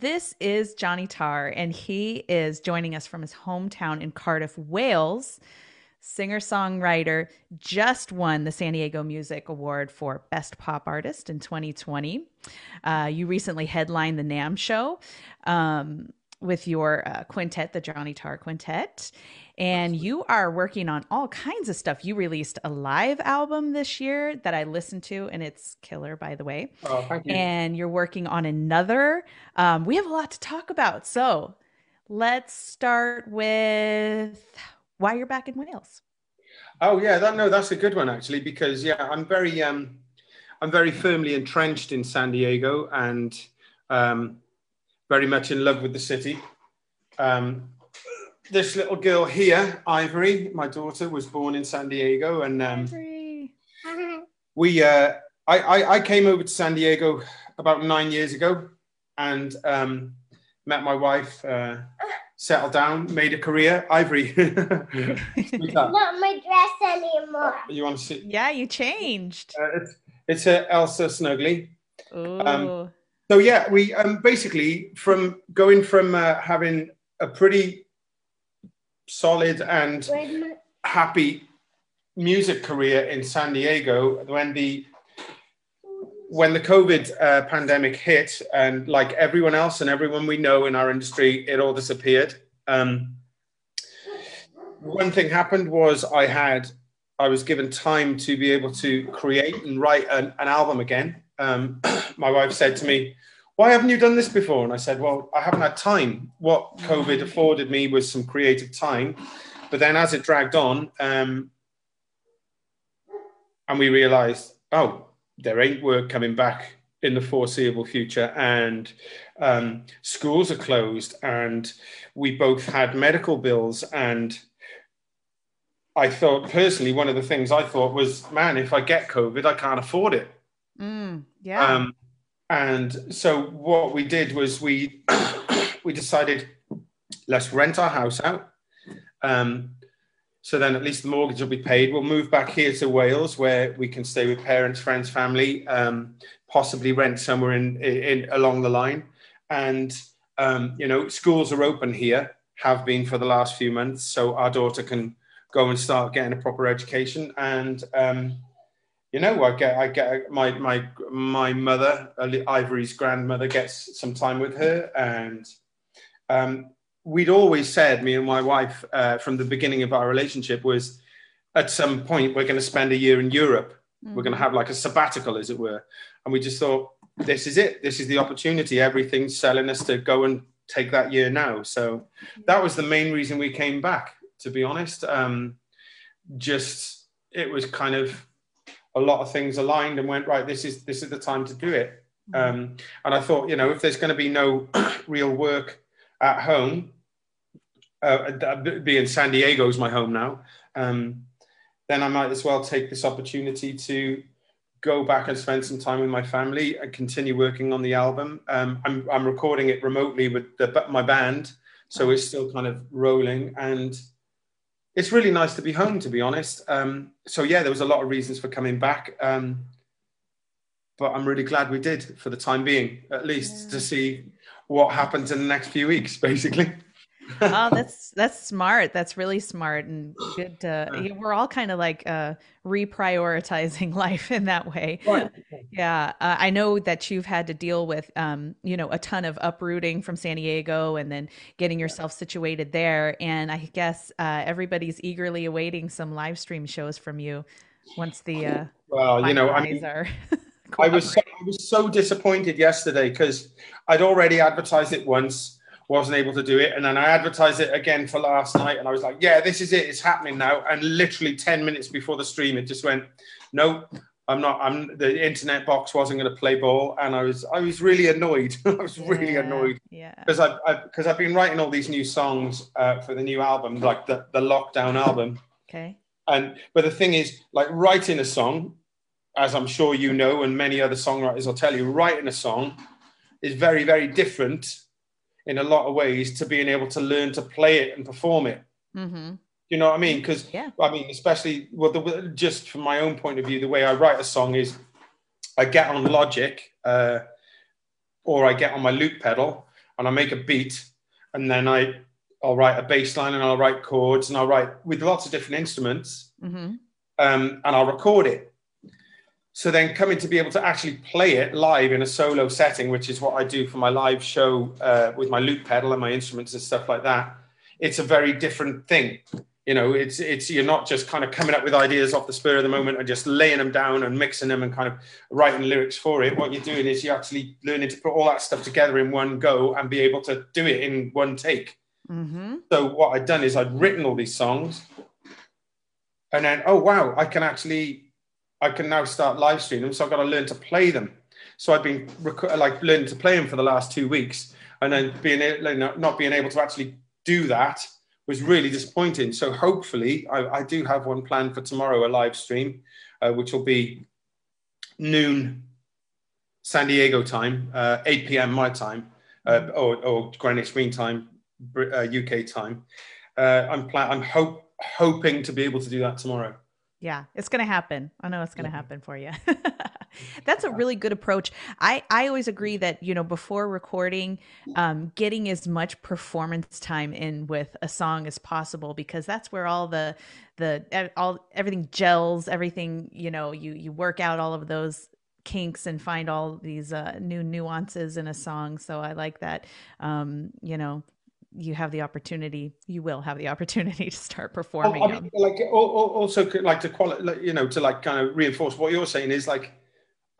this is Jonny Tarr, and he is joining us from his hometown in Cardiff, Wales. Singer songwriter just won the San Diego Music Award for Best Pop Artist in 2020. Uh, you recently headlined the NAMM show um, with your uh, quintet, the Jonny Tarr Quintet and you are working on all kinds of stuff. You released a live album this year that I listened to, and it's killer, by the way. Oh, thank you. And you're working on another. Um, we have a lot to talk about. So let's start with why you're back in Wales. Oh yeah, that no, that's a good one actually because yeah, I'm very um, I'm very firmly entrenched in San Diego and um, very much in love with the city. Um, this little girl here, Ivory, my daughter, was born in San Diego, and um, we uh, I, I, I came over to San Diego about nine years ago, and um, met my wife, uh, settled down, made a career. Ivory, not my dress anymore. You want to see? Yeah, you changed. Uh, it's it's a Elsa Snuggly. Ooh. Um, so yeah, we um, basically from going from uh, having a pretty solid and happy music career in San Diego when the when the COVID uh, pandemic hit, and like everyone else and everyone we know in our industry, it all disappeared. Um, one thing happened was I had I was given time to be able to create and write an, an album again. Um, my wife said to me, why haven't you done this before? And I said, well, I haven't had time. What COVID afforded me was some creative time. But then as it dragged on, um, and we realized, oh, there ain't work coming back in the foreseeable future. And um, schools are closed. And we both had medical bills. And I thought, personally, one of the things I thought was, man, if I get COVID, I can't afford it. Yeah. Um, and so what we did was we we decided let's rent our house out. Um, so then at least the mortgage will be paid. We'll move back here to Wales where we can stay with parents, friends, family, um, possibly rent somewhere in, in, in along the line. And um, you know, schools are open here, have been for the last few months, so our daughter can go and start getting a proper education. And um, you know, I get, I get my my my mother, Ivory's grandmother, gets some time with her, and um, we'd always said, me and my wife, uh, from the beginning of our relationship, was at some point we're going to spend a year in Europe. Mm-hmm. We're going to have like a sabbatical, as it were, and we just thought, this is it. This is the opportunity. Everything's selling us to go and take that year now. So that was the main reason we came back. To be honest, um, just it was kind of a lot of things aligned and went right. This is this is the time to do it. Um, and I thought, you know, if there's going to be no real work at home, uh, being San Diego is my home now, um, then I might as well take this opportunity to go back and spend some time with my family and continue working on the album. Um, I'm, I'm recording it remotely with the, my band, so it's still kind of rolling and it's really nice to be home, to be honest. Um, so yeah, there was a lot of reasons for coming back, um, but I'm really glad we did for the time being, at least yeah. to see what happens in the next few weeks, basically oh, that's that's smart. That's really smart and good. To, we're all kind of like uh, reprioritizing life in that way. Yeah, uh, I know that you've had to deal with, um, you know, a ton of uprooting from San Diego and then getting yourself situated there. And I guess uh, everybody's eagerly awaiting some live stream shows from you once the uh, well, you know, I mean, are. I was so, I was so disappointed yesterday because I'd already advertised it once wasn't able to do it. And then I advertised it again for last night, and I was like, "Yeah, this is it. It's happening now." And literally ten minutes before the stream, it just went, "Nope." I'm not. I'm the internet box wasn't going to play ball." And I was, I was really annoyed. I was really annoyed. Yeah. Because I, because I've been writing all these new songs uh, for the new album, like the the lockdown album. Okay. And but the thing is, like writing a song, as I'm sure you know, and many other songwriters will tell you, writing a song is very, very different in a lot of ways to being able to learn to play it and perform it. Mm-hmm. You know what I mean? Because yeah. I mean, especially well, the, just from my own point of view, the way I write a song is I get on Logic uh, or I get on my loop pedal and I make a beat, and then I I'll write a bass line and I'll write chords and I'll write with lots of different instruments, mm-hmm. um, and I'll record it. So then coming to be able to actually play it live in a solo setting, which is what I do for my live show uh, with my loop pedal and my instruments and stuff like that, it's a very different thing. You know, it's it's you're not just kind of coming up with ideas off the spur of the moment and just laying them down and mixing them and kind of writing lyrics for it. What you're doing is you're actually learning to put all that stuff together in one go and be able to do it in one take. Mm-hmm. So what I'd done is I'd written all these songs, and then oh wow, I can actually I can now start live streaming them. So I've got to learn to play them. So I've been rec- like learning to play them for the last two weeks, and then being not being able to actually do that was really disappointing. So hopefully, I, I do have one planned for tomorrow, a live stream, uh, which will be noon San Diego time, uh, 8 p.m. my time, uh, or, or, Greenwich Mean Time, UK uh, time. Uh, I'm pla- I'm hope hoping to be able to do that tomorrow. Yeah, it's going to happen. I know it's going to happen for you. That's a really good approach. I I always agree that, you know, before recording, um, getting as much performance time in with a song as possible because that's where all the the all everything gels, everything, you know, you you work out all of those kinks and find all these uh, new nuances in a song. So I like that. Um, you know, you have the opportunity you will have the opportunity to start performing I mean, like also like to qualify you know to like kind of reinforce what you're saying is like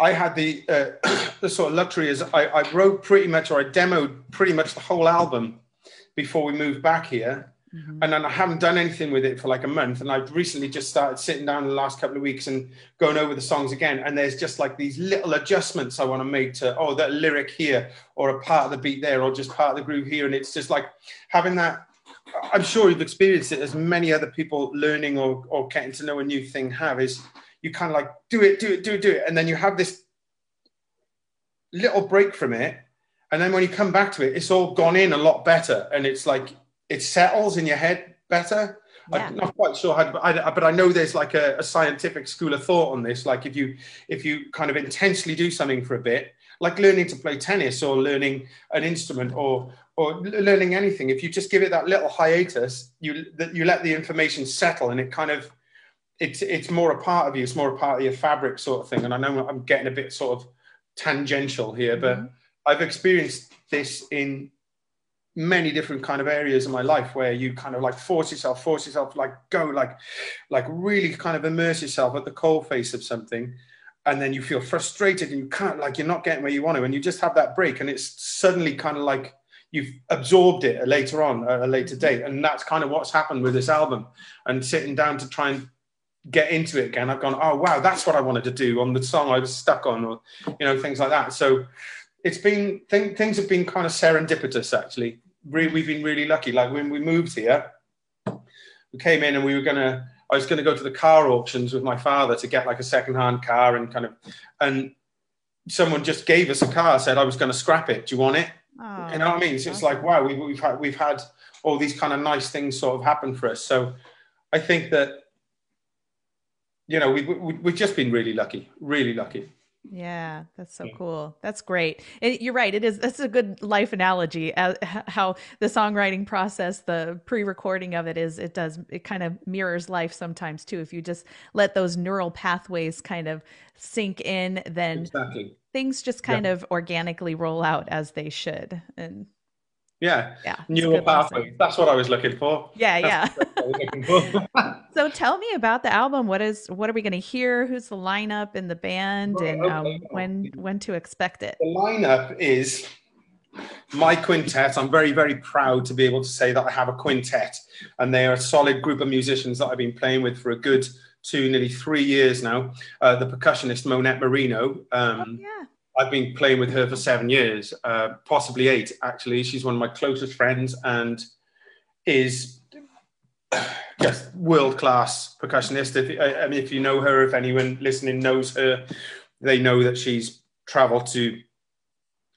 i had the uh, the sort of luxury is I, I wrote pretty much or i demoed pretty much the whole album before we moved back here Mm-hmm. And then I haven't done anything with it for like a month. And I've recently just started sitting down the last couple of weeks and going over the songs again. And there's just like these little adjustments I want to make to, oh, that lyric here, or a part of the beat there, or just part of the groove here. And it's just like having that. I'm sure you've experienced it as many other people learning or, or getting to know a new thing have is you kind of like do it, do it, do it, do it. And then you have this little break from it. And then when you come back to it, it's all gone in a lot better. And it's like it settles in your head better. Yeah. I'm not quite sure how, but I, but I know there's like a, a, scientific school of thought on this. Like if you if you kind of intensely do something for a bit, like learning to play tennis or learning an instrument or or learning anything, if you just give it that little hiatus, you that you let the information settle and it kind of it's it's more a part of you. It's more a part of your fabric, sort of thing. And I know I'm getting a bit sort of tangential here, mm-hmm. but I've experienced this in many different kind of areas in my life where you kind of like force yourself, force yourself, like go, like, like really kind of immerse yourself at the cold face of something. And then you feel frustrated and you can't, like, you're not getting where you want to. And you just have that break. And it's suddenly kind of like you've absorbed it later on, at a later mm-hmm. date. And that's kind of what's happened with this album. And sitting down to try and get into it again, I've gone, oh, wow, that's what I wanted to do on the song I was stuck on, or, you know, things like that. So, it's been th- things have been kind of serendipitous actually re- we've been really lucky. Like when we moved here, we came in and we were gonna. I was going to go to the car auctions with my father to get like a second-hand car and kind of, and someone just gave us a car. Said I was going to scrap it. Do you want it? Oh, you know what I mean? So it's like wow, we've, we've had we've had all these kind of nice things sort of happen for us. So I think that you know we, we we've just been really lucky, really lucky. Yeah, that's so cool. That's great. It, you're right. It is. That's a good life analogy. Uh, how the songwriting process, the pre-recording of it is. It does. It kind of mirrors life sometimes too. If you just let those neural pathways kind of sink in, then exactly. things just kind yeah. of organically roll out as they should. And yeah. Yeah. Neural pathways. That's what I was looking for. Yeah, yeah. For. so tell me about the album. What is what are we going to hear? Who's the lineup in the band and um, when when to expect it? The lineup is my quintet. I'm very very proud to be able to say that I have a quintet and they are a solid group of musicians that I've been playing with for a good two nearly 3 years now. Uh, the percussionist Monette Marino um, oh, yeah I've been playing with her for seven years, uh, possibly eight, actually. She's one of my closest friends and is just world class percussionist. If, I mean, if you know her, if anyone listening knows her, they know that she's traveled to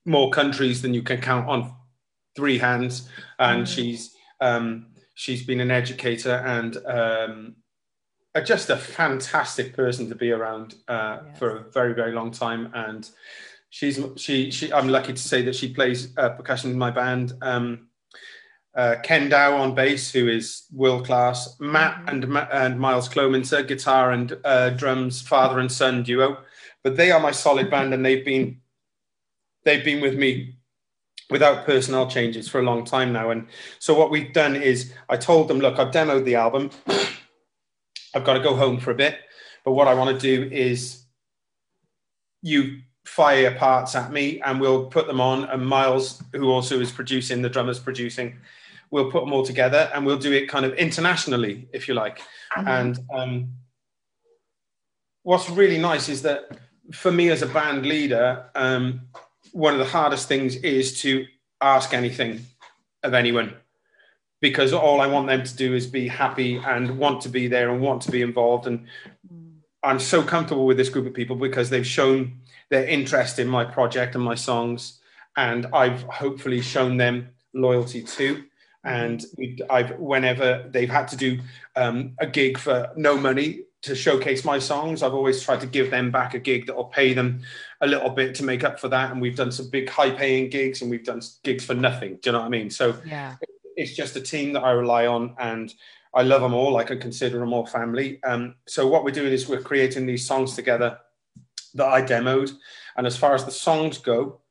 more countries than you can count on three hands. And mm-hmm. she's, um, she's been an educator and um, just a fantastic person to be around uh, yes. for a very, very long time. And she's she she. I'm lucky to say that she plays uh, percussion in my band. Um, uh, Ken Dow on bass, who is world class. Matt mm-hmm. and and Miles Clominser, guitar and uh, drums, father and son duo. But they are my solid band, and they've been they've been with me without personnel changes for a long time now. And so what we've done is I told them, look, I've demoed the album. I've got to go home for a bit. But what I want to do is you fire parts at me and we'll put them on. And Miles, who also is producing, the drummer's producing, we'll put them all together and we'll do it kind of internationally, if you like. Mm-hmm. And um, what's really nice is that for me as a band leader, um, one of the hardest things is to ask anything of anyone because all I want them to do is be happy and want to be there and want to be involved. And I'm so comfortable with this group of people because they've shown their interest in my project and my songs, and I've hopefully shown them loyalty too. And I've whenever they've had to do um, a gig for no money to showcase my songs, I've always tried to give them back a gig that will pay them a little bit to make up for that. And we've done some big high paying gigs and we've done gigs for nothing. Do you know what I mean? So yeah. it's just a team that I rely on and I love them all. I can consider them all family. Um, so what we're doing is we're creating these songs together that I demoed. And as far as the songs go,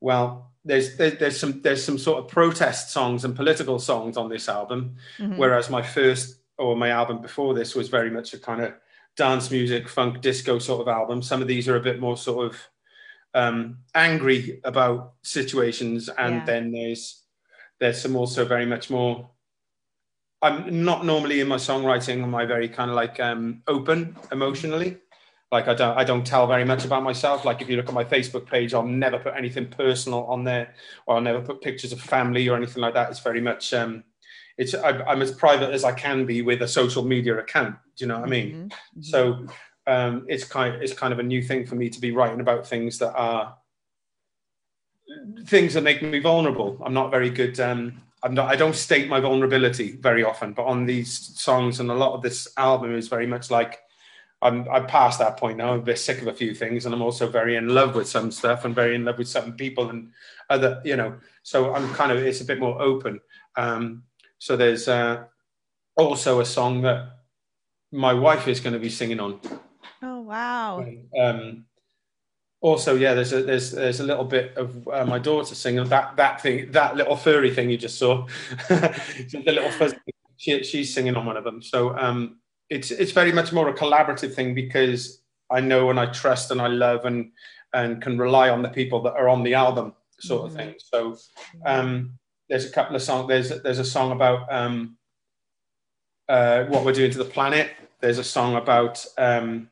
well, there's there, there's some there's some sort of protest songs and political songs on this album, mm-hmm. whereas my first or my album before this was very much a kind of dance music, funk, disco sort of album. Some of these are a bit more sort of um, angry about situations, and yeah. then there's there's some also very much more. I'm not normally in my songwriting. Am I very kind of like um, open emotionally? Like I don't I don't tell very much about myself. Like if you look at my Facebook page, I'll never put anything personal on there, or I'll never put pictures of family or anything like that. It's very much um, it's I, am as private as I can be with a social media account. Do you know what I mean? Mm-hmm. mm-hmm. So um, it's kind of, it's kind of a new thing for me to be writing about things that are things that make me vulnerable. I'm not very good. Um, I'm not. I don't state my vulnerability very often, but on these songs and a lot of this album is very much like I'm. I'm past that point now. I'm a bit sick of a few things, and I'm also very in love with some stuff and very in love with some people and other. You know, so I'm kind of. It's a bit more open. Um, so there's uh, also a song that my wife is going to be singing on. Oh wow! Um, also, yeah, there's a there's there's a little bit of uh, my daughter singing that that thing that little furry thing you just saw, the little fuzzy. She, she's singing on one of them. So um, it's it's very much more a collaborative thing because I know and I trust and I love and and can rely on the people that are on the album, sort of mm-hmm. thing. So um, there's a couple of songs. There's there's a song about um, uh, what we're doing to the planet. There's a song about um,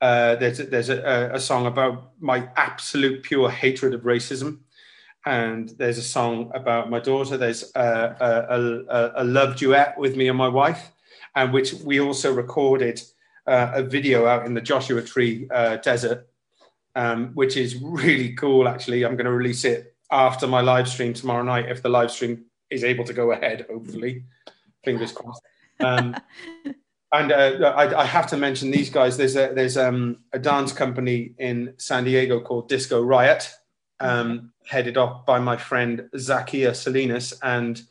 uh, there's there's a, a, song about my absolute pure hatred of racism, and there's a song about my daughter. There's a, a, a, a love duet with me and my wife, and which we also recorded uh, a video out in the Joshua Tree uh, Desert, um, which is really cool. Actually, I'm going to release it after my live stream tomorrow night if the live stream is able to go ahead. Hopefully, fingers crossed. Um, and uh, I, I, have to mention these guys. There's a there's um, a dance company in San Diego called Disco Riot, um, headed up by my friend Zakia Salinas, and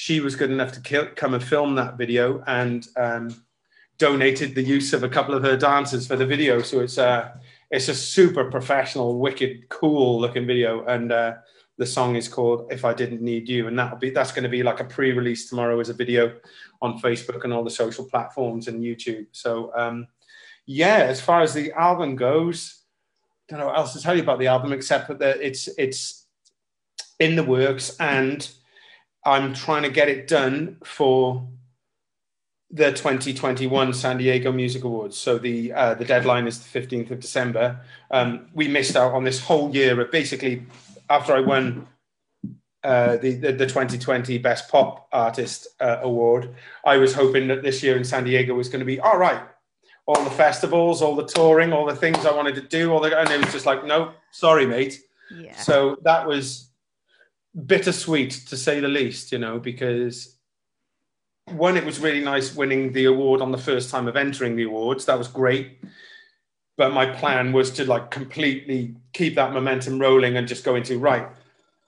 she was good enough to kill, come and film that video and um, donated the use of a couple of her dancers for the video. So it's a it's a super professional, wicked, cool looking video, and uh, the song is called "If I Didn't Need You," and that'll be that's going to be like a pre-release tomorrow as a video on Facebook and all the social platforms and YouTube. So um, yeah, as far as the album goes, I don't know what else to tell you about the album except that it's it's in the works and I'm trying to get it done for the 2021 San Diego Music Awards. So the uh, the deadline is the 15th of December. Um, we missed out on this whole year of basically after I won uh, the, the, the 2020 Best Pop Artist uh, Award, I was hoping that this year in San Diego was going to be all right. All the festivals, all the touring, all the things I wanted to do, all the, and it was just like, no, sorry, mate. Yeah. So that was bittersweet to say the least, you know, because one, it was really nice winning the award on the first time of entering the awards. That was great but my plan was to like completely keep that momentum rolling and just go into right.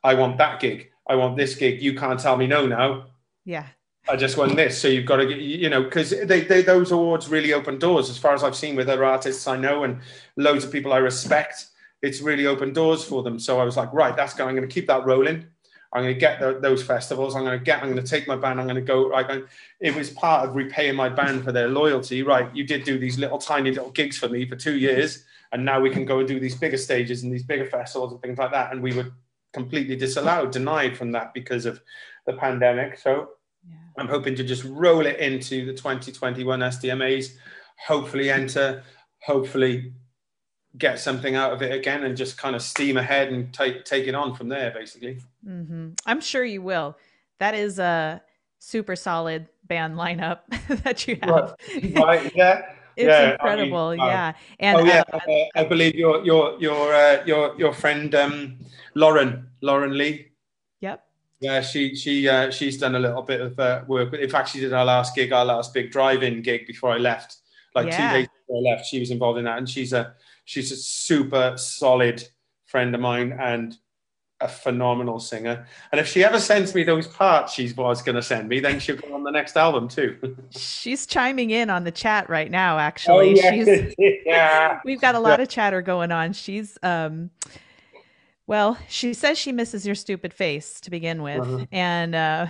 I want that gig. I want this gig. You can't tell me no now. Yeah. I just won this. So you've got to get, you know, because they, they, those awards really open doors as far as I've seen with other artists I know and loads of people I respect. It's really opened doors for them. So I was like, right, that's going, I'm going to keep that rolling. I'm going to get the, those festivals. I'm going to get, I'm going to take my band. I'm going to go, right. it was part of repaying my band for their loyalty. Right. You did do these little tiny little gigs for me for two years. And now we can go and do these bigger stages and these bigger festivals and things like that. And we were completely disallowed, denied from that because of the pandemic. So yeah. I'm hoping to just roll it into the 2021 SDMAs, hopefully enter, hopefully get something out of it again and just kind of steam ahead and take take it on from there basically. Mm-hmm. i'm sure you will. That is a super solid band lineup that you have. Right, right. yeah. It's yeah, incredible. I mean, yeah. And oh yeah. uh, uh, i believe your your your uh, your your friend um lauren lauren lee. Yep. Yeah, she she uh, she's done a little bit of uh, work. In fact, she did our last gig, our last big drive-in gig before I left. Like yeah. two days before I left, she was involved in that, and she's a she's a super solid friend of mine and a phenomenal singer. And if she ever sends me those parts she was going to send me, then she'll go on the next album too. She's chiming in on the chat right now. Actually, oh, yeah. she's yeah. We've got a lot yeah. of chatter going on. She's um well, she says she misses your stupid face to begin with. Uh-huh. And uh,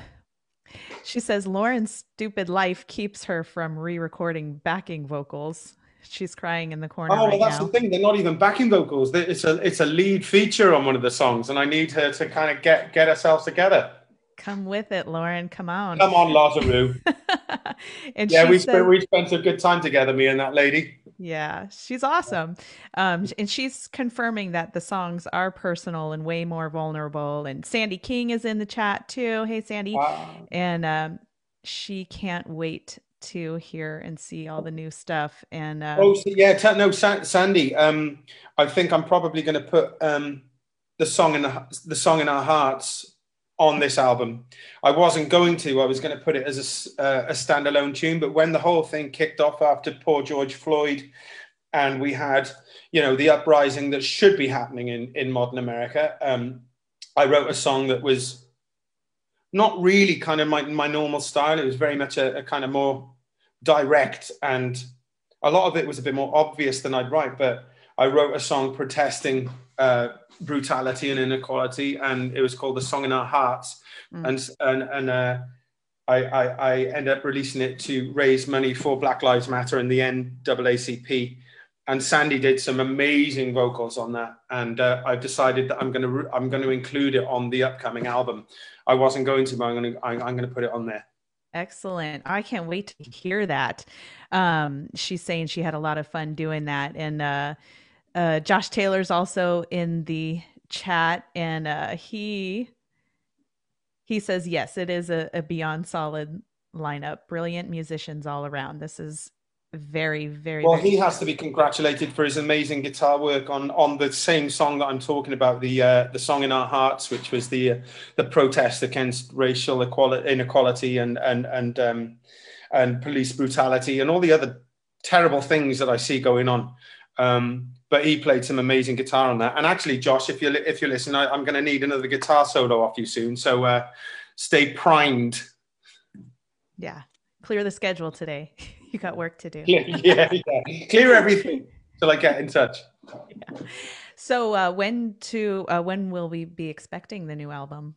she says Lauren's stupid life keeps her from re recording backing vocals. She's crying in the corner. Oh, right well, that's now. the thing. They're not even backing vocals. It's a it's a lead feature on one of the songs, and I need her to kind of get get herself together. Come with it, Lauren. Come on. Come on, Lazarou. and yeah, we spent we spent a good time together, me and that lady. Yeah, she's awesome. Um, and she's confirming that the songs are personal and way more vulnerable. And Sandy King is in the chat too. Hey, Sandy. Wow. And um, she can't wait to hear and see all the new stuff. And um, oh, yeah, t- no, Sa- Sandy. Um, I think I'm probably going to put um, the song in the, the song in our hearts on this album. I wasn't going to. I was going to put it as a, uh, a standalone tune, but when the whole thing kicked off after poor George Floyd, and we had, you know, the uprising that should be happening in in modern America, um, I wrote a song that was not really kind of my my normal style. It was very much a, a kind of more direct, and a lot of it was a bit more obvious than I'd write. But I wrote a song protesting. Uh, brutality and inequality, and it was called "The Song in Our Hearts." Mm. And and and uh, I, I I ended up releasing it to raise money for Black Lives Matter and the NAACP. And Sandy did some amazing vocals on that, and uh, I've decided that I'm going to I'm to include it on the upcoming album. I wasn't going to, but I'm to I'm, I'm going to put it on there. Excellent. I can't wait to hear that. Um, she's saying she had a lot of fun doing that. And uh, uh, Josh Taylor's also in the chat, and uh, he he says yes, it is a, a beyond solid lineup. Brilliant musicians all around. This is very very well very he has to be congratulated for his amazing guitar work on on the same song that i'm talking about the uh the song in our hearts which was the uh, the protest against racial equality inequality and and and um and police brutality and all the other terrible things that i see going on um but he played some amazing guitar on that. And actually, Josh, if you're if you're listening, I, am going to need another guitar solo off you soon. So uh, stay primed. Yeah, clear the schedule today. you got work to do. yeah, yeah, yeah. Clear everything till I get in touch. Yeah. So uh, when to uh, when will we be expecting the new album?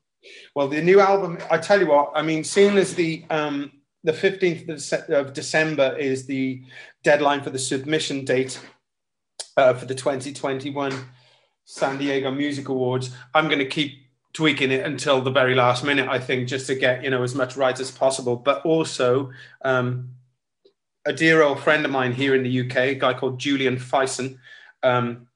Well, the new album. I tell you what. I mean, seeing as the um, the 15th of December is the deadline for the submission date uh, for the 2021 San Diego Music Awards. I'm going to keep tweaking it until the very last minute, I think, just to get you know as much right as possible. But also, um, a dear old friend of mine here in the UK, a guy called Julian Fison, um,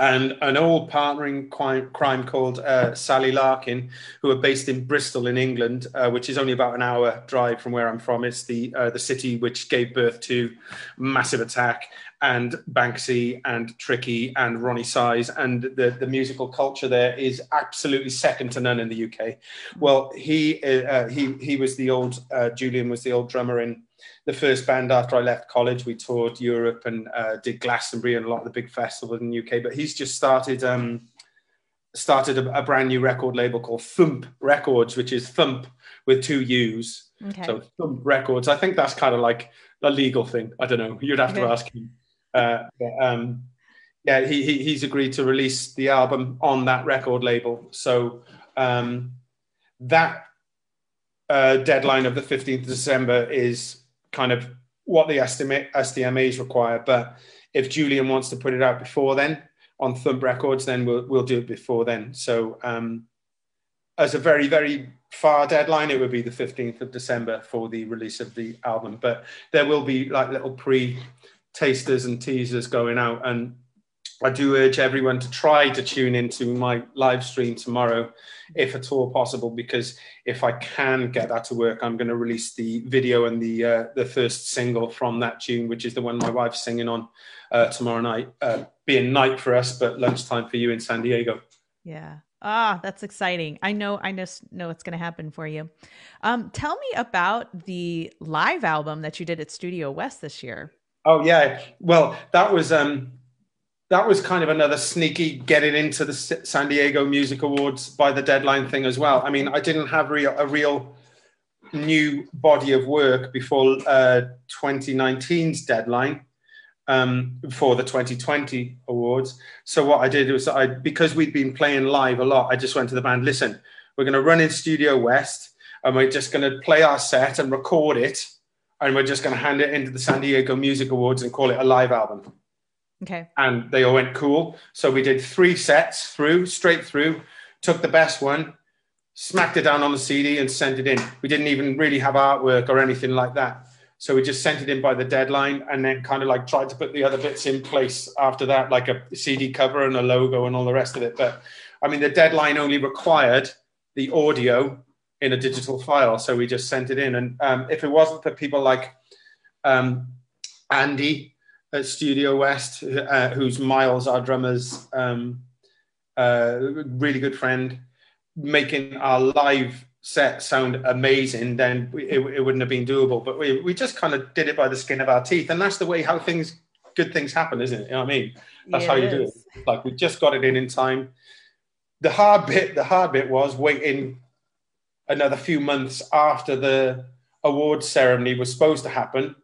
and an old partnering crime, crime called uh, Sally Larkin, who are based in Bristol in England, uh, which is only about an hour drive from where I'm from. It's the uh, the city which gave birth to Massive Attack and Banksy and Tricky and Roni Size and the, the musical culture there is absolutely second to none in the UK. Well, he uh, he he was the old uh, Julian was the old drummer in the first band after I left college. We toured Europe and uh, did Glastonbury and a lot of the big festivals in the UK. But he's just started um, started a, a, brand new record label called Thump Records, which is Thump with two U's. Okay. So Thump Records. I think that's kind of like a legal thing. I don't know. You'd have okay. to ask him. Uh, but, um, yeah, he, he, he's agreed to release the album on that record label. So um, that uh, deadline of the 15th of December is kind of what the estimate SDMAs require. But if Julian wants to put it out before then on Thump Records, then we'll, we'll do it before then. So um, as a very, very far deadline, it would be the 15th of December for the release of the album. But there will be like little pre tasters and teasers going out. And I do urge everyone to try to tune into my live stream tomorrow, if at all possible, because if I can get that to work, I'm going to release the video and the uh, the first single from that tune, which is the one my wife's singing on uh, tomorrow night, uh, being night for us, but lunchtime for you in San Diego. Yeah. Ah, that's exciting. I know I know know what's going to happen for you. Um, tell me about the live album that you did at Studio West this year. Oh yeah. Well, that was um that was kind of another sneaky getting into the San Diego Music Awards by the deadline thing as well. I mean, I didn't have real, a real new body of work before uh, 2019's deadline um, for the 2020 awards. So what I did was I because we'd been playing live a lot, I just went to the band. Listen, we're going to run in Studio West, and we're just going to play our set and record it, and we're just going to hand it into the San Diego Music Awards and call it a live album. Okay. And they all went cool. So we did three sets through, straight through, took the best one, smacked it down on the CD and sent it in. We didn't even really have artwork or anything like that. So we just sent it in by the deadline and then kind of like tried to put the other bits in place after that, like a CD cover and a logo and all the rest of it. But I mean, the deadline only required the audio in a digital file. So we just sent it in. And um, if it wasn't for people like um, Andy, at Studio West, uh, who's Miles, our drummer's um, uh, really good friend, making our live set sound amazing, then it, it wouldn't have been doable. But we, we just kind of did it by the skin of our teeth. And that's the way how things, good things happen, isn't it? You know what I mean? That's how you do it. Like we just got it in in time. The hard bit, the hard bit was waiting another few months after the award ceremony was supposed to happen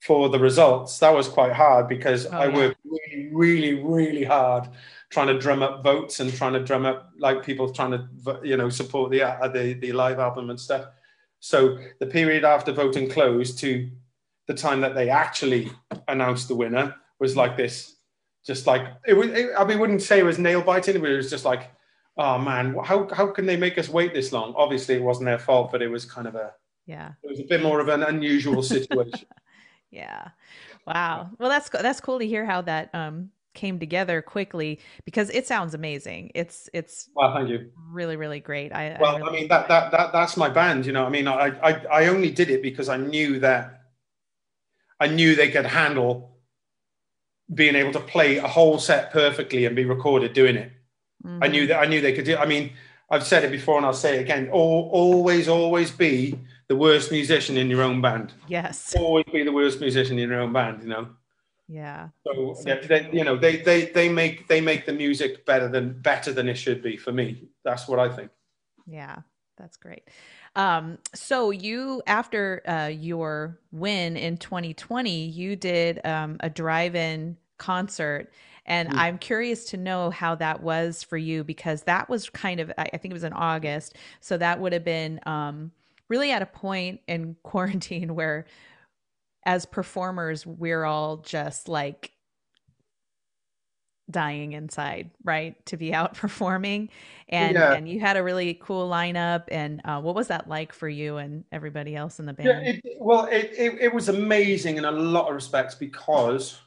for the results, that was quite hard because oh, I yeah. worked really, really, really hard trying to drum up votes and trying to drum up like people trying to you know support the uh, the, the live album and stuff. So the period after voting closed to the time that they actually announced the winner was like this, just like it was. It, I mean, wouldn't say it was nail biting, but it was just like, oh man, how how can they make us wait this long? Obviously, it wasn't their fault, but it was kind of a yeah, it was a bit more of an unusual situation. Yeah. Wow. Well, that's that's cool to hear how that um came together quickly because it sounds amazing. It's it's well, thank you. Really, really great. I well, I, really I mean that that that that's my band. You know, I mean, I I I only did it because I knew that I knew they could handle being able to play a whole set perfectly and be recorded doing it. Mm-hmm. I knew mm-hmm. that I knew they could do. I mean, I've said it before and I'll say it again. All, always, always be the worst musician in your own band. Yes. Always be the worst musician in your own band, you know. Yeah. So, so they, they, you know, they they they make they make the music better than better than it should be for me. That's what I think. Yeah, that's great. Um, so you after uh, your win in 2020, you did um, a drive-in concert and mm. I'm curious to know how that was for you because that was kind of, I think it was in August. So that would have been um, really at a point in quarantine where, as performers, we're all just like dying inside, right? To be out performing. And, yeah. and you had a really cool lineup. And uh, what was that like for you and everybody else in the band? Yeah, it, well, it, it, it was amazing in a lot of respects because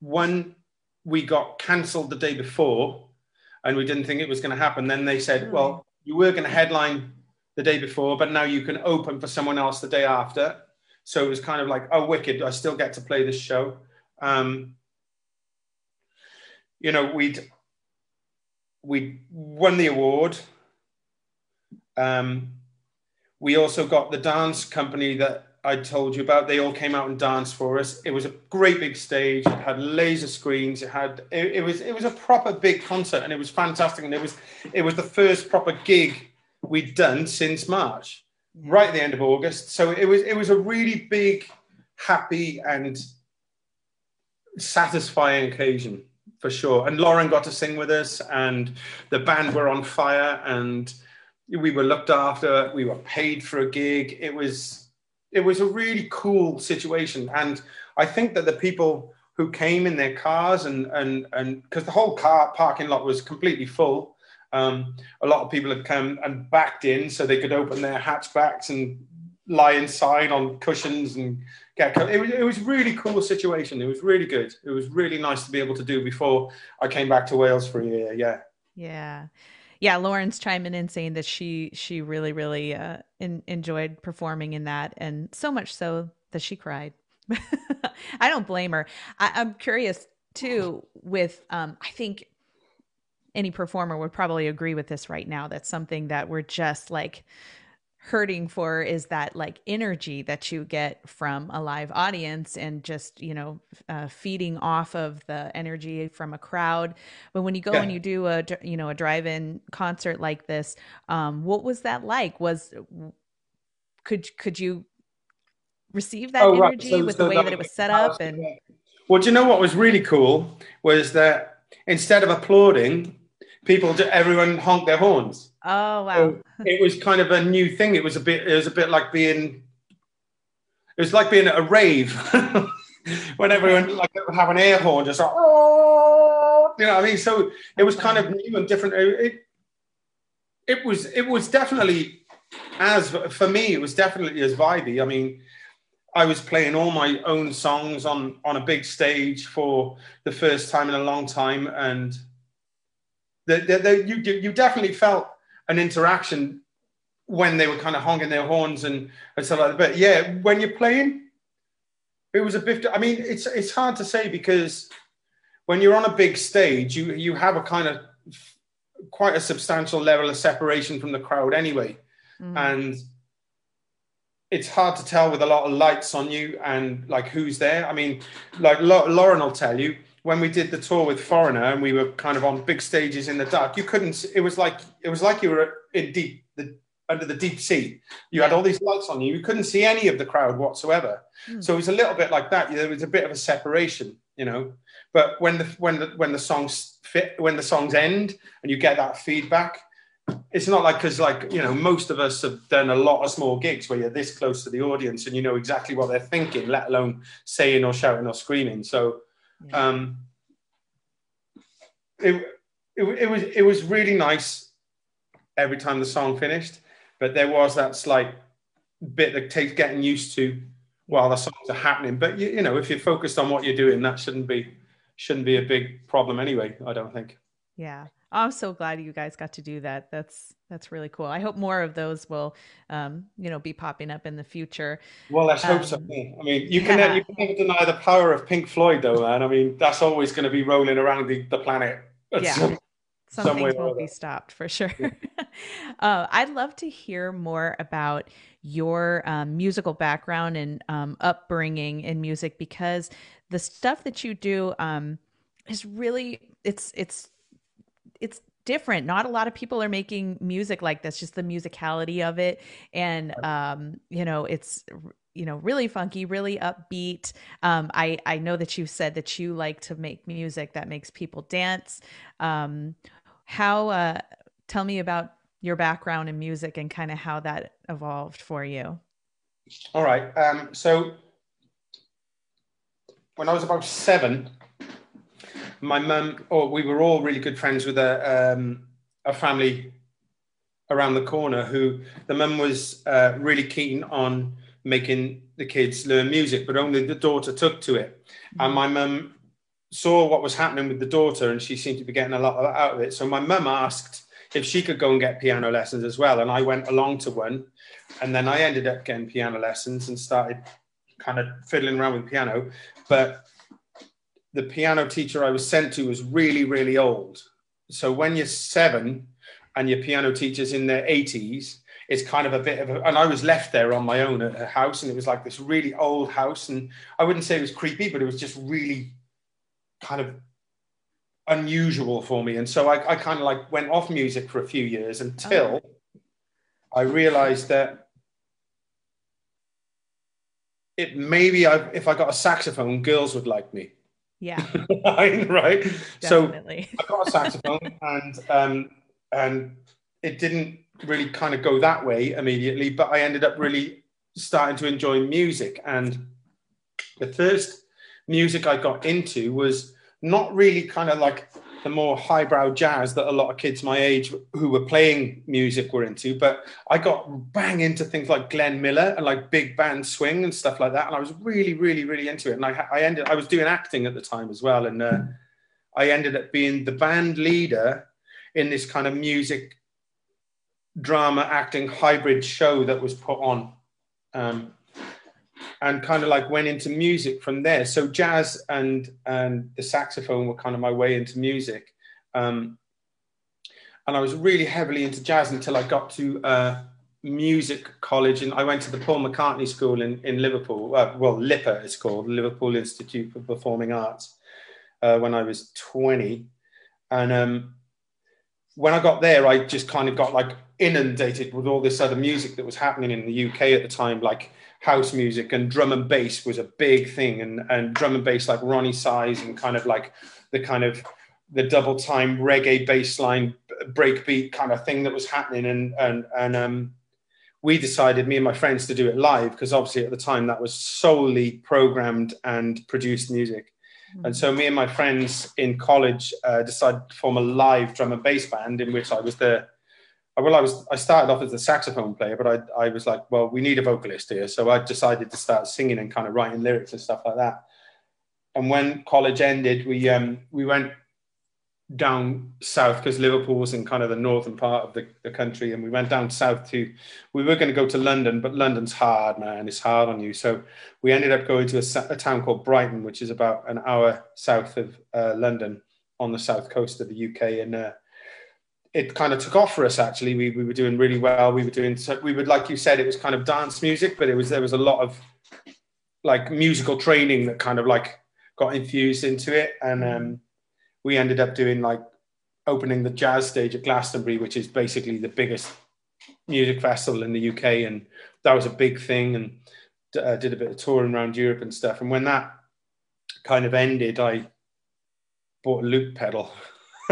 when we got cancelled the day before and we didn't think it was going to happen. Then they said, well, you were going to headline the day before, but now you can open for someone else the day after. So it was kind of like, oh, wicked, I still get to play this show. Um, you know, we'd we won the award. Um, we also got the dance company that I told you about. They all came out and danced for us. It was a great big stage. It had laser screens. It had it, it was it was a proper big concert, and it was fantastic. And it was it was the first proper gig we'd done since March, right at the end of August. So it was it was a really big, happy and satisfying occasion for sure. And Lauren got to sing with us, and the band were on fire, and we were looked after. We were paid for a gig. It was it was a really cool situation, and I think that the people who came in their cars and and and because the whole car parking lot was completely full. Um, a lot of people had come and backed in so they could open their hatchbacks and lie inside on cushions and get it was, it was really cool situation. It was really good. It was really nice to be able to do before i came back to wales for a year yeah. Yeah. Yeah lauren's chiming in saying that she she really really uh, in, enjoyed performing in that and so much so that she cried. I don't blame her. I, i'm curious too with um i think any performer would probably agree with this right now that's something that we're just like hurting for is that like energy that you get from a live audience and just you know uh, feeding off of the energy from a crowd but when you go yeah. and you do a you know a drive-in concert like this um, what was that like was could could you receive that oh, energy right. so, with so the way that, that it was set up and well do you know what was really cool was that instead of applauding people everyone honked their horns Oh wow! So it was kind of a new thing. It was a bit. It was a bit like being. It was like being at a rave when everyone like have an air horn, just like oh, you know. What I mean, so it was kind of new and different. It, it was. It was definitely as for me. It was definitely as vibey. I mean, I was playing all my own songs on on a big stage for the first time in a long time, and the, the, the, you you definitely felt an interaction when they were kind of honking their horns and, and stuff like that. But yeah, when you're playing, it was a bit. I mean, it's it's hard to say because when you're on a big stage, you you have a kind of quite a substantial level of separation from the crowd anyway, mm. and it's hard to tell with a lot of lights on you and like who's there. I mean, like Lauren will tell you when we did the tour with Foreigner and we were kind of on big stages in the dark, you couldn't. It was like it was like you were in deep the under the deep sea. You had all these lights on you. You couldn't see any of the crowd whatsoever. Mm. So it was a little bit like that. There was a bit of a separation, you know. But when the when the when the songs fit, when the songs end, and you get that feedback, it's not like because like you know most of us have done a lot of small gigs where you're this close to the audience and you know exactly what they're thinking, let alone saying or shouting or screaming. So um, it, it, it was it was really nice every time the song finished, but there was that slight bit that takes getting used to while the songs are happening. But you, you know, if you're focused on what you're doing, that shouldn't be shouldn't be a big problem anyway. I don't think. Yeah. I'm so glad you guys got to do that. That's that's really cool. I hope more of those will, um, you know, be popping up in the future. Well, let's um, hope so. Um, I mean, you can yeah. you can never deny the power of Pink Floyd, though, man. I mean, that's always going to be rolling around the, the planet. Yeah. Some, some things won't be stopped for sure. uh, I'd love to hear more about your um, musical background and um, upbringing in music because the stuff that you do um, is really it's it's it's different. Not a lot of people are making music like this, just the musicality of it. And, um, you know, it's, you know, really funky, really upbeat. Um, I, I know that you said that you like to make music that makes people dance. Um, how, uh, tell me about your background in music and kind of how that evolved for you. All right. Um, so when I was about seven, my mum, or oh, we were all really good friends with a, um, a family around the corner who the mum was uh, really keen on making the kids learn music, but only the daughter took to it. Mm-hmm. And my mum saw what was happening with the daughter and she seemed to be getting a lot out of it. So my mum asked if she could go and get piano lessons as well. And I went along to one. And then I ended up getting piano lessons and started kind of fiddling around with piano. But the piano teacher I was sent to was really, really old. So when you're seven and your piano teacher's in their 80s, it's kind of a bit of a, and I was left there on my own at a house, and it was like this really old house. And I wouldn't say it was creepy, but it was just really kind of unusual for me. And so I, I kind of like went off music for a few years until oh. I realized that it maybe I, if I got a saxophone, girls would like me. Yeah. right. Definitely. So I got a saxophone and um, and it didn't really kind of go that way immediately, but I ended up really starting to enjoy music. And the first music I got into was not really kind of like the more highbrow jazz that a lot of kids my age who were playing music were into. But I got bang into things like Glenn Miller and like big band swing and stuff like that. And I was really, really, really into it. And I, I ended, I was doing acting at the time as well. And uh, I ended up being the band leader in this kind of music drama acting hybrid show that was put on. Um, and kind of like went into music from there. So jazz and and the saxophone were kind of my way into music. Um, and I was really heavily into jazz until I got to uh, music college, and I went to the Paul McCartney School in in Liverpool. Uh, well, LIPA it's called, Liverpool Institute for Performing Arts, uh, when I was twenty, and um, when I got there, I just kind of got like inundated with all this other music that was happening in the UK at the time, like house music and drum and bass was a big thing and, and drum and bass like Roni Size and kind of like the kind of the double time reggae bass line breakbeat kind of thing that was happening and and and um we decided me and my friends to do it live because obviously at the time that was solely programmed and produced music. And so me and my friends in college uh, decided to form a live drum and bass band in which i was the well, I was I started off as a saxophone player, but I I was like, well, we need a vocalist here, so I decided to start singing and kind of writing lyrics and stuff like that. And when college ended, we um we went down south because Liverpool was in kind of the northern part of the, the country, and we went down south to. We were going to go to London, but London's hard, man. It's hard on you. So we ended up going to a, a town called Brighton, which is about an hour south of uh, London on the south coast of the UK, and. Uh, it kind of took off for us actually we, we were doing really well we were doing we would like you said it was kind of dance music but it was there was a lot of like musical training that kind of like got infused into it and um, we ended up doing like opening the jazz stage at glastonbury which is basically the biggest music festival in the uk and that was a big thing and uh, did a bit of touring around europe and stuff and when that kind of ended i bought a loop pedal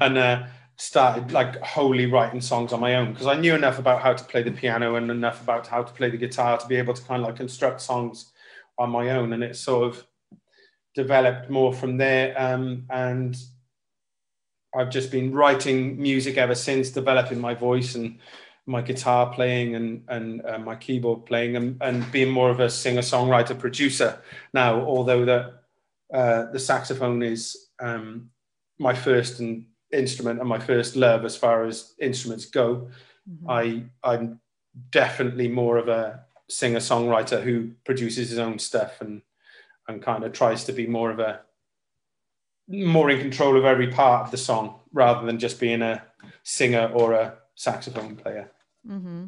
and uh, started like wholly writing songs on my own because I knew enough about how to play the piano and enough about how to play the guitar to be able to kind of like construct songs on my own. And it sort of developed more from there. Um, and I've just been writing music ever since, developing my voice and my guitar playing and and uh, my keyboard playing and, and being more of a singer songwriter producer now. Although that uh, the saxophone is um, my first and instrument and my first love as far as instruments go. Mm-hmm. I I'm definitely more of a singer songwriter who produces his own stuff and and kind of tries to be more of a more in control of every part of the song rather than just being a singer or a saxophone player. Mm-hmm.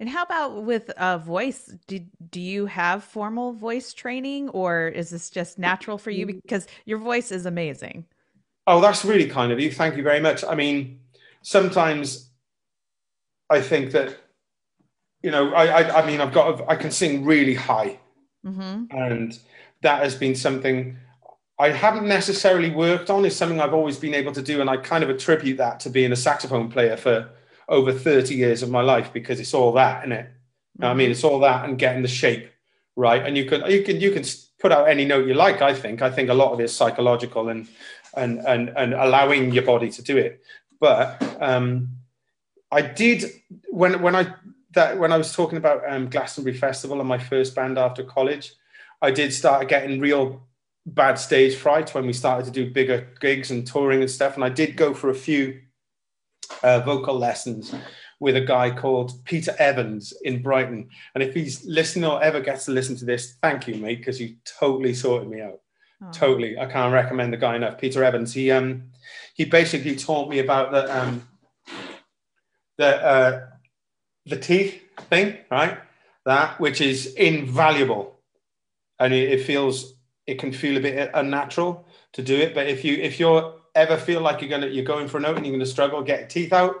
And how about with a voice? Do, do you have formal voice training or is this just natural for you? Because your voice is amazing. Oh, that's really kind of you. Thank you very much. I mean, sometimes I think that, you know, I, I, I mean, I've got, I can sing really high. Mm-hmm. And that has been something I haven't necessarily worked on, is something I've always been able to do. And I kind of attribute that to being a saxophone player for over 30 years of my life because it's all that, isn't it? Mm-hmm. I mean, it's all that and getting the shape right. And you can, you can, you can put out any note you like, I think. I think a lot of it is psychological and and and and allowing your body to do it. But um, I did when when I that when I was talking about um, Glastonbury Festival and my first band after college, I did start getting real bad stage fright when we started to do bigger gigs and touring and stuff. And I did go for a few uh, vocal lessons with a guy called Peter Evans in Brighton. And if he's listening or ever gets to listen to this, thank you, mate, because you totally sorted me out Oh. Totally, I can't recommend the guy enough. Peter Evans. He um he basically taught me about the um the uh, the teeth thing, right? That which is invaluable, and it, it feels it can feel a bit unnatural to do it. But if you if you're ever feel like you're gonna you're going for a note and you're gonna struggle, get teeth out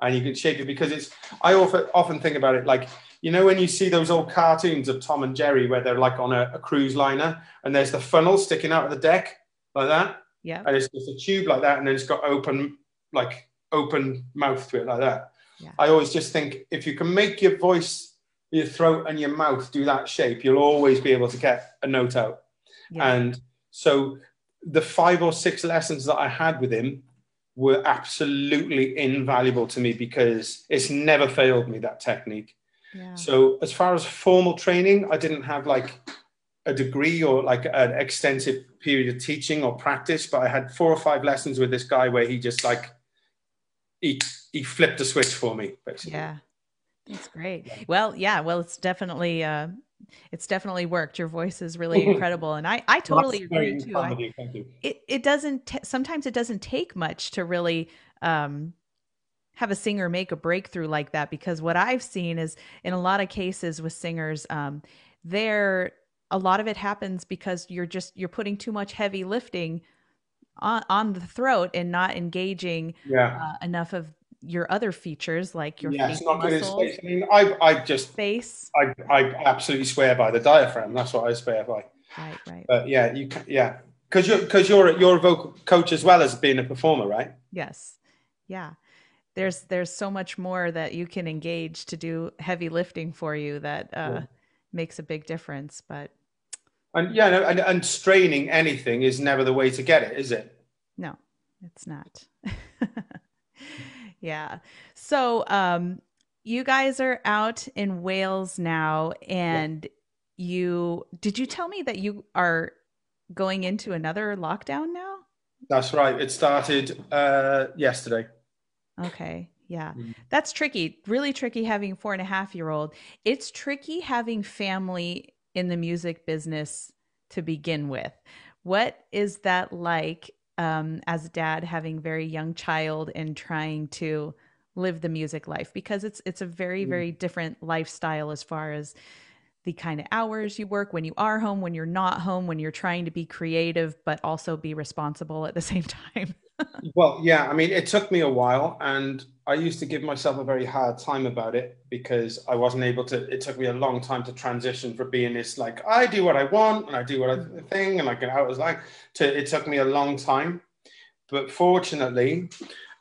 and you can shape it because it's I often often think about it like you know when you see those old cartoons of Tom and Jerry where they're like on a, a cruise liner and there's the funnel sticking out of the deck like that. Yeah. And it's just a tube like that and then it's got open like open mouth to it like that. Yeah. I always just think if you can make your voice, your throat and your mouth do that shape, you'll always be able to get a note out. Yeah. And so the five or six lessons that I had with him were absolutely invaluable to me because it's never failed me that technique. Yeah. So as far as formal training, I didn't have like a degree or like an extensive period of teaching or practice, but I had four or five lessons with this guy where he just like he he flipped a switch for me, basically. Yeah. That's great. Well, yeah, well it's definitely uh it's definitely worked. Your voice is really incredible, and I I totally agree too. I, it it doesn't t- sometimes it doesn't take much to really um, have a singer make a breakthrough like that because what I've seen is in a lot of cases with singers, um, there a lot of it happens because you're just you're putting too much heavy lifting on on the throat and not engaging yeah. uh, enough of your other features like your yeah, face not muscles, face. I mean, I, I just face. I, I absolutely swear by the diaphragm. That's what I swear by. Right, right. But yeah, you can, yeah, because you're because you're you're a vocal coach as well as being a performer, right? Yes. Yeah. There's there's so much more that you can engage to do heavy lifting for you that uh, yeah. makes a big difference. But and yeah, and, and straining anything is never the way to get it, is it? No, it's not. Yeah. So, um, you guys are out in Wales now, and yeah. you did you tell me that you are going into another lockdown now? That's right. It started uh, yesterday. Okay. Yeah. Mm-hmm. That's tricky. Really tricky having four and a half year old. It's tricky having family in the music business to begin with. What is that like um, as a dad having very young child and trying to live the music life because it's it's a very mm. very different lifestyle as far as the kind of hours you work when you are home when you're not home when you're trying to be creative but also be responsible at the same time well yeah i mean it took me a while and i used to give myself a very hard time about it because i wasn't able to it took me a long time to transition from being this like i do what i want and i do what i mm. think and i was like to it took me a long time but fortunately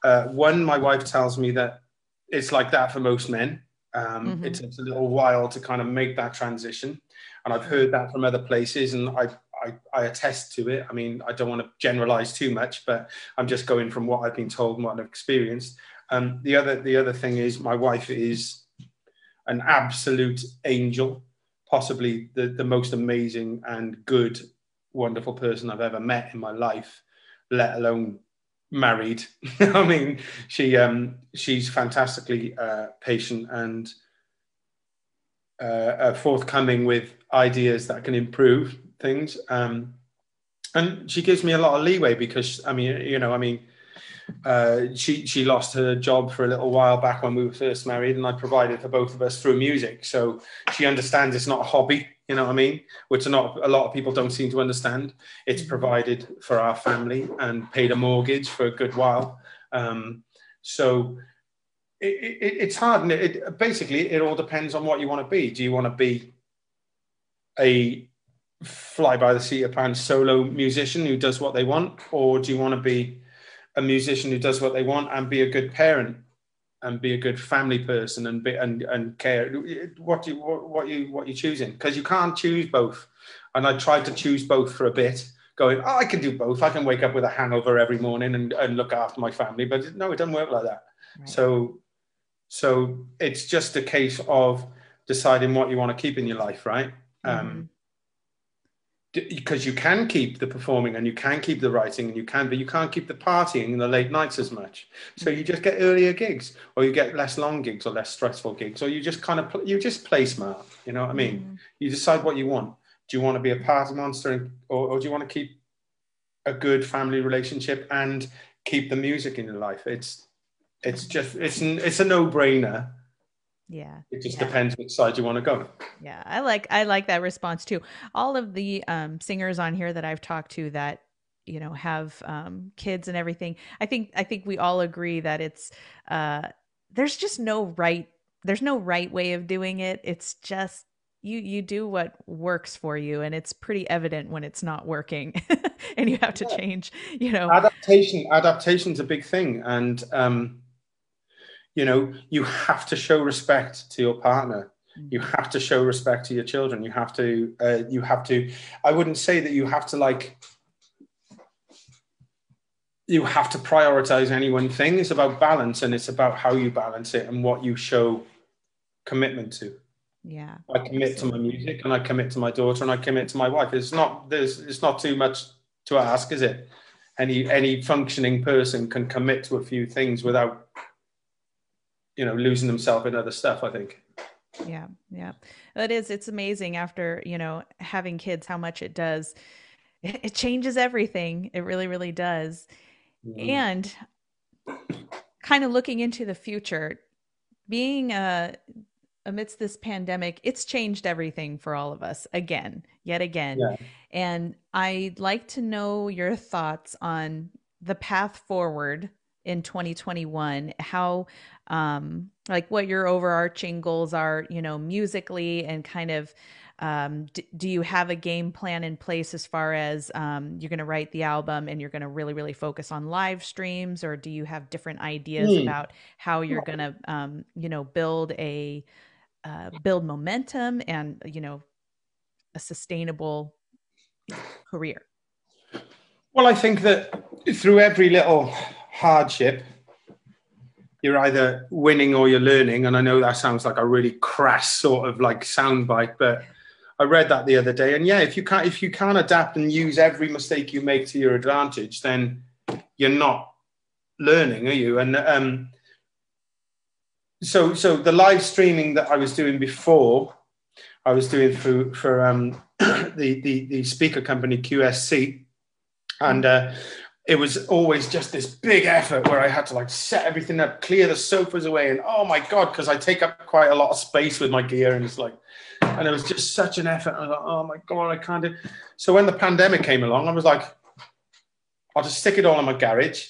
uh, one my wife tells me that it's like that for most men um, mm-hmm. it takes a little while to kind of make that transition and i've heard that from other places and i I, I, attest to it. I mean, I don't want to generalize too much, but I'm just going from what I've been told and what I've experienced. Um, the other the other thing is my wife is an absolute angel, possibly the, the most amazing and good, wonderful person I've ever met in my life, let alone married. I mean, she um, she's fantastically uh, patient and uh, uh, forthcoming with ideas that can improve things. Um, and she gives me a lot of leeway because I mean, you know, I mean, uh, she she lost her job for a little while back when we were first married, and I provided for both of us through music. So she understands it's not a hobby, you know what I mean? Which not a lot of people don't seem to understand. It's provided for our family and paid a mortgage for a good while. Um, so it, it, it's hard, and it, basically it all depends on what you want to be. Do you want to be a fly by the seat of pants solo musician who does what they want, or do you want to be a musician who does what they want and be a good parent and be a good family person and be and, and care? What you what, what you what you choosing? Because you can't choose both. And i tried to choose both for a bit going oh i can do both. I can wake up with a hangover every morning and, and look after my family. But no it doesn't work like that. Right. so so it's just a case of deciding what you want to keep in your life right? Mm-hmm. um because you can keep the performing and you can keep the writing and you can but you can't keep the partying and the late nights as much so you just get earlier gigs or you get less long gigs or less stressful gigs or you just kind of you just play smart you know what i mean mm. you decide what you want do you want to be a party monster or, or do you want to keep a good family relationship and keep the music in your life. It's it's just it's it's a no brainer. Yeah. It just yeah. depends which side you want to go. Yeah, I like I like that response too. All of the um, singers on here that I've talked to that you know have um, kids and everything, I think I think we all agree that it's uh, there's just no right there's no right way of doing it. It's just you you do what works for you and it's pretty evident when it's not working and you have to yeah. change you know adaptation adaptation's a big thing and um you know you have to show respect to your partner. You mm-hmm. have to show respect to your children. You have to uh, you have to i wouldn't say that you have to like you have to prioritize any one thing. It's about balance and it's about how you balance it and what you show commitment to. Yeah. I commit absolutely. to my music and i commit to my daughter and i commit to my wife. It's not there's it's not too much to ask is it? Any any functioning person can commit to a few things without you know losing themselves in other stuff i think. Yeah yeah. It is it's amazing after you know having kids how much it does. It, it changes everything. It really really does. Mm-hmm. and kind of looking into the future being uh amidst this pandemic it's changed everything for all of us again yet again. Yeah. and i'd like to know your thoughts on the path forward in 2021 how um like what your overarching goals are you know musically and kind of um, d- do you have a game plan in place as far as um, you're going to write the album and you're going to really really focus on live streams or do you have different ideas mm. about how you're going to um, you know build a uh, build momentum and you know a sustainable career well i think that through every little hardship, you're either winning or you're learning. And I know that sounds like a really crass sort of like soundbite, but I read that the other day. And yeah, if you can't if you can't adapt and use every mistake you make to your advantage, then you're not learning, are you? And um, so so the live streaming that I was doing before, I was doing for for um, the, the the speaker company QSC, and uh, it was always just this big effort where I had to like set everything up, clear the sofas away, and oh my god, because I take up quite a lot of space with my gear, and it's like, and it was just such an effort. I was like, oh my god, I can't do. So when the pandemic came along, I was like, I'll just stick it all in my garage.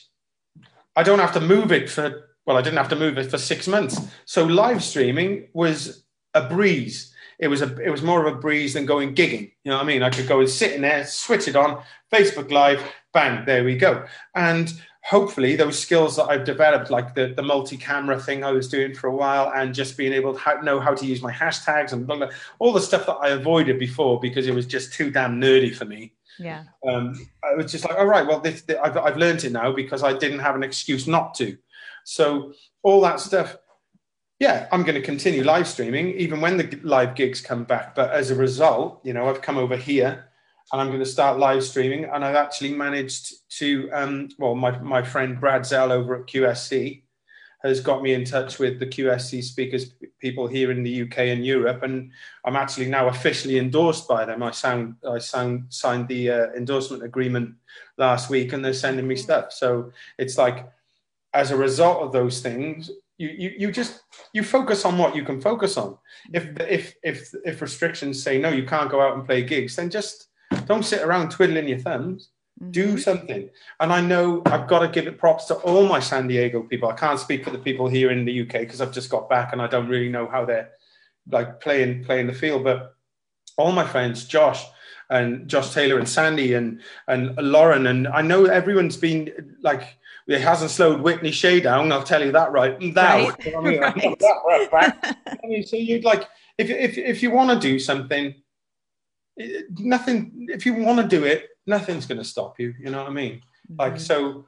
I don't have to move it for well, I didn't have to move it for six months. So live streaming was a breeze. It was a it was more of a breeze than going gigging. You know what I mean? I could go and sit in there, switch it on, Facebook Live, bang, there we go. And hopefully those skills that I've developed, like the, the multi-camera thing I was doing for a while and just being able to know how to use my hashtags and blah, blah, all the stuff that I avoided before because it was just too damn nerdy for me. Yeah. Um, I was just like, all right, well, this, this, I've, I've learned it now because I didn't have an excuse not to. So all that stuff, yeah, I'm going to continue live streaming even when the live gigs come back. But as a result, you know, I've come over here and I'm going to start live streaming. And I've actually managed to, um, well, my, my friend Brad Zell over at QSC has got me in touch with the QSC speakers people here in the UK and Europe, and I'm actually now officially endorsed by them. I sound I sound signed the uh, endorsement agreement last week, and they're sending me stuff. So it's like, as a result of those things, you you, you just you focus on what you can focus on. If if if if restrictions say no, you can't go out and play gigs, then just don't sit around twiddling your thumbs. Mm-hmm. Do something. And I know I've got to give it props to all my San Diego people. I can't speak for the people here in the UK because I've just got back and I don't really know how they're like playing playing the field. But all my friends, Josh and Josh Taylor and Sandy and and Lauren and I know everyone's been like it hasn't slowed Whitney Shay down. I'll tell you that right now. Right. I mean, right. I mean, so you'd like if if if you want to do something, nothing if you want to do it nothing's going to stop you you know what i mean? Mm-hmm. like so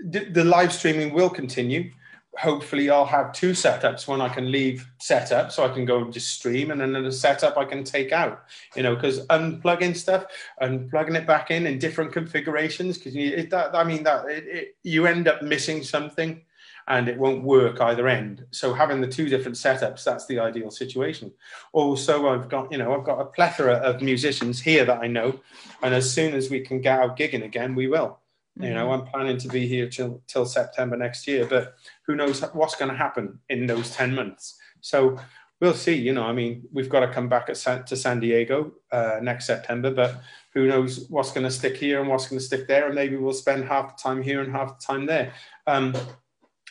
the, the live streaming will continue. Hopefully i'll have two setups. When i can leave setup so i can go and just stream and then the setup i can take out you know because unplugging stuff and plugging it back in in different configurations because that i mean that it, it, you end up missing something and it won't work either end. So having the two different setups, that's the ideal situation. Also, I've got, you know, I've got a plethora of musicians here that I know. And as soon as we can get out gigging again, we will. Mm-hmm. You know, mm-hmm. I'm planning to be here till till September next year, but who knows what's going to happen in those 10 months. So we'll see. You know, I mean, we've got to come back San, to San Diego uh, next September, but who knows what's going to stick here and what's going to stick there, and maybe we'll spend half the time here and half the time there. Um,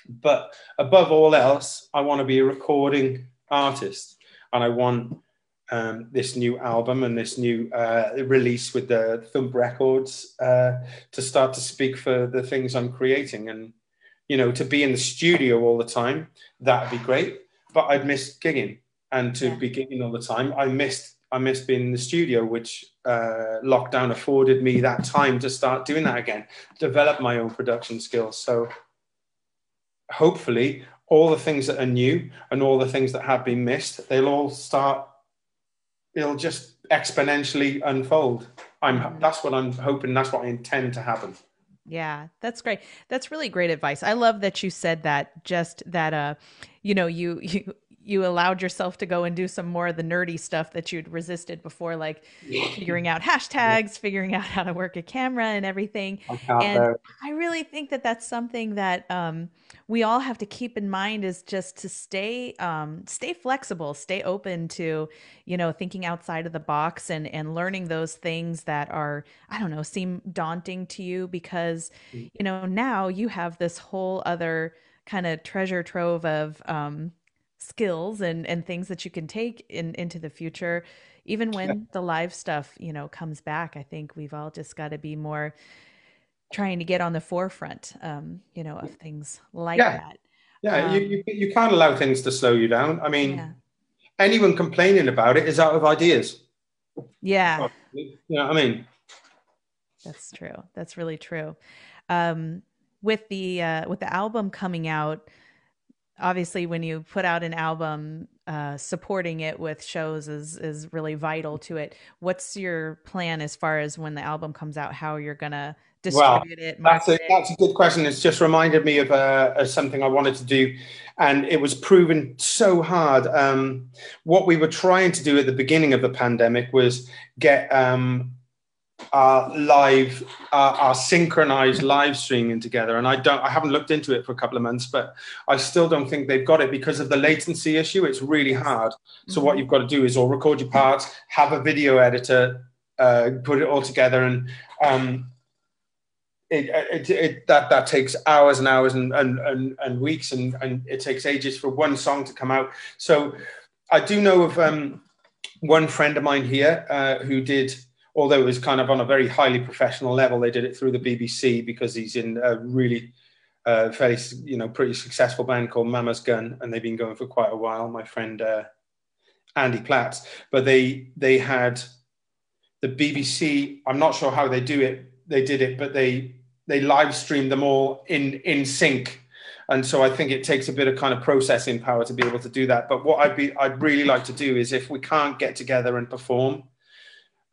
but above all else, I want to be a recording artist, and I want um, this new album and this new uh, release with the Thump Records uh, to start to speak for the things I'm creating, and you know, to be in the studio all the time. That'd be great but I'd miss gigging and to yeah. be gigging all the time. I missed I missed being in the studio, which uh, lockdown afforded me that time to start doing that again, develop my own production skills. So hopefully, all the things that are new and all the things that have been missed, they'll all start. It'll just exponentially unfold. I'm. Mm-hmm. That's what I'm hoping. That's what I intend to happen. Yeah, that's great. That's really great advice. I love that you said that just that uh you know, you you you allowed yourself to go and do some more of the nerdy stuff that you'd resisted before, like figuring out hashtags, figuring out how to work a camera and everything. And I really think that that's something that um, we all have to keep in mind is just to stay um, stay flexible, stay open to you know thinking outside of the box and and learning those things that are I don't know seem daunting to you because mm. you know now you have this whole other kind of treasure trove of um, skills and and things that you can take in into the future. Even when yeah. the live stuff you know comes back i think we've all just got to be more trying to get on the forefront um you know of things like yeah. that. Yeah um, you, you, you can't allow things to slow you down. I mean yeah. anyone complaining about it is out of ideas. Yeah. You know what i mean? That's true. That's really true. Um with the uh with the album coming out obviously when you put out an album uh, supporting it with shows is is really vital to it. What's your plan as far as when the album comes out how you're gonna distribute well, it that's a, that's a good question. It's just reminded me of, uh, of something i wanted to do and it was proven so hard. Um, what we were trying to do at the beginning of the pandemic was get um, our live, our, our, synchronized live streaming together. And I don't, I haven't looked into it for a couple of months, but I still don't think they've got it because of the latency issue. It's really hard. So what mm-hmm. you've got to do is all record your parts, have a video editor, uh, put it all together, and um, it, it, it, that that takes hours and hours and and, and, and weeks, and, and it takes ages for one song to come out. So I do know of um, one friend of mine here uh, who did although it was kind of on a very highly professional level, they did it through the BBC because he's in a really uh, fairly, you know, pretty successful band called Mama's Gun, and they've been going for quite a while. My friend uh, Andy Platts, but they they had the BBC. I'm not sure how they do it. They did it, but they they live streamed them all in in sync. And so I think it takes a bit of kind of processing power to be able to do that. But what I'd be I'd really like to do is if we can't get together and perform,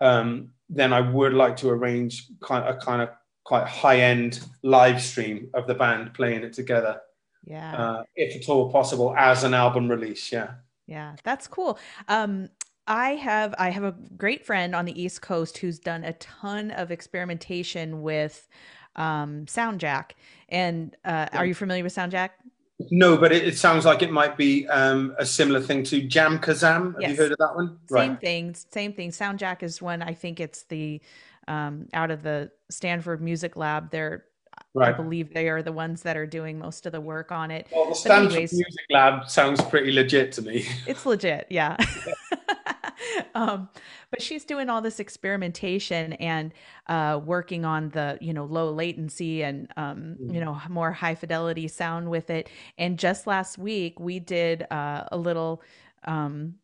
um, then I would like to arrange kind of, a kind of quite high end live stream of the band playing it together. Yeah. Uh, if at all possible, as an album release. Yeah. Yeah, that's cool. Um, I have I have a great friend on the East Coast who's done a ton of experimentation with um, SoundJack. And uh, are you familiar with SoundJack? No, but it, it, sounds like it might be um, a similar thing to JamKazam. Have yes. you heard of that one? Same right. thing. Same thing. SoundJack is one. I think it's the um, out of the Stanford Music Lab. They're Right. I believe they are the ones that are doing most of the work on it. Well, the Stanford anyways, Music Lab sounds pretty legit to me. It's legit, yeah. um, but she's doing all this experimentation and uh, working on the you know low latency and um, you mm. know more high fidelity sound with it. And just last week we did uh, a little um,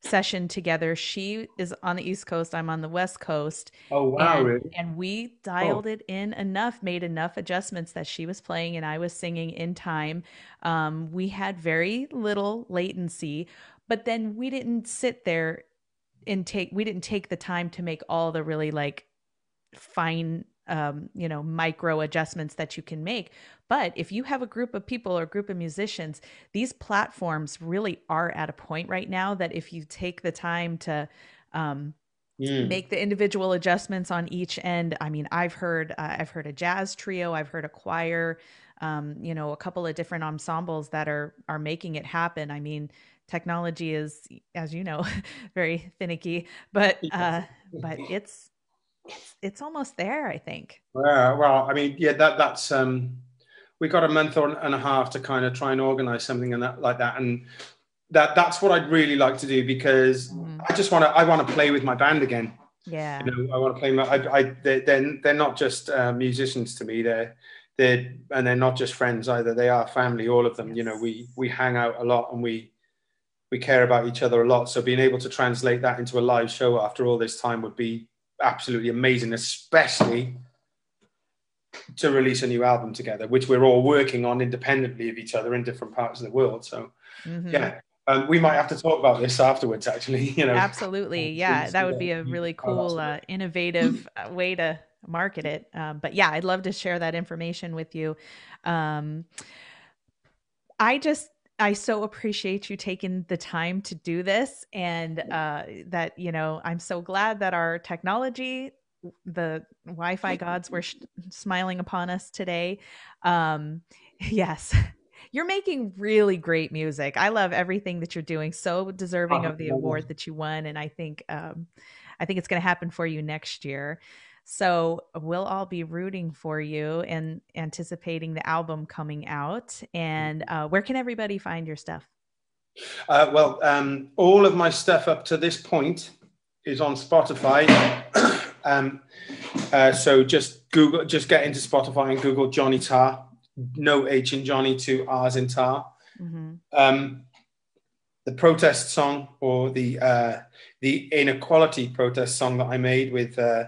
session together. She is on the East Coast, I'm on the West Coast. Oh wow! And, really? and we dialed oh. it in enough, made enough adjustments that she was playing and I was singing in time. Um, we had very little latency, but then we didn't sit there and take. We didn't take the time to make all the really like fine um, you know micro adjustments that you can make but if you have a group of people or group of musicians these platforms really are at a point right now that if you take the time to um, Mm. make the individual adjustments on each end i mean i've heard uh, i've heard a jazz trio i've heard a choir um, you know a couple of different ensembles that are are making it happen i mean technology is as you know very finicky but uh but it's it's it's almost there i think yeah well i mean yeah that that's um we got a month and a half to kind of try and organize something and that like that and that that's what I'd really like to do because mm. I just want to I want to play with my band again. Yeah, you know, I want to play my. I, I they're, they're they're not just uh, musicians to me. They're they're and they're not just friends either. They are family. All of them. Yes. You know, we we hang out a lot and we we care about each other a lot. So being able to translate that into a live show after all this time would be absolutely amazing, especially to release a new album together, which we're all working on independently of each other in different parts of the world. So, mm-hmm. yeah, um, we might have to talk about this afterwards, actually. You know, absolutely, yeah, that would be a really cool, uh, innovative uh, way to market it. Um, but yeah, I'd love to share that information with you. Um, I just I so appreciate you taking the time to do this, and uh, that you know I'm so glad that our technology, the Wi-Fi gods, were sh- smiling upon us today. Um, yes, you're making really great music. I love everything that you're doing. So deserving oh, of the award that you won, and I think um, I think it's going to happen for you next year. So we'll all be rooting for you and anticipating the album coming out. And uh, where can everybody find your stuff? Uh, well, um, all of my stuff up to this point is on Spotify. um, uh, so just Google, just get into Spotify and Google Jonny Tarr. no H in Jonny two R's in Tarr. Mm-hmm. Um, the protest song or the uh, the inequality protest song that I made with uh,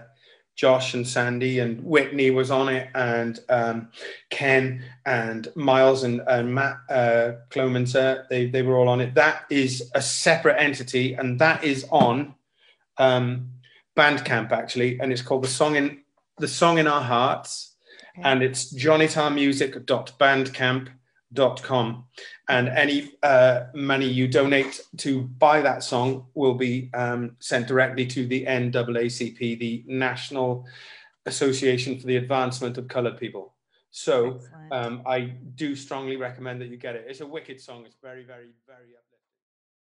Josh and Sandy and Whitney was on it, and um, Ken and Miles and, and Matt uh, Clomenter, they, they were all on it. That is a separate entity, and that is on um, Bandcamp actually, and it's called the song in the song in our hearts and it's jonnytarrmusic.bandcamp.com. .Com and any uh, money you donate to buy that song will be um, sent directly to the NAACP, the National Association for the Advancement of Colored People. So um, I do strongly recommend that you get it. It's a wicked song. It's very, very, very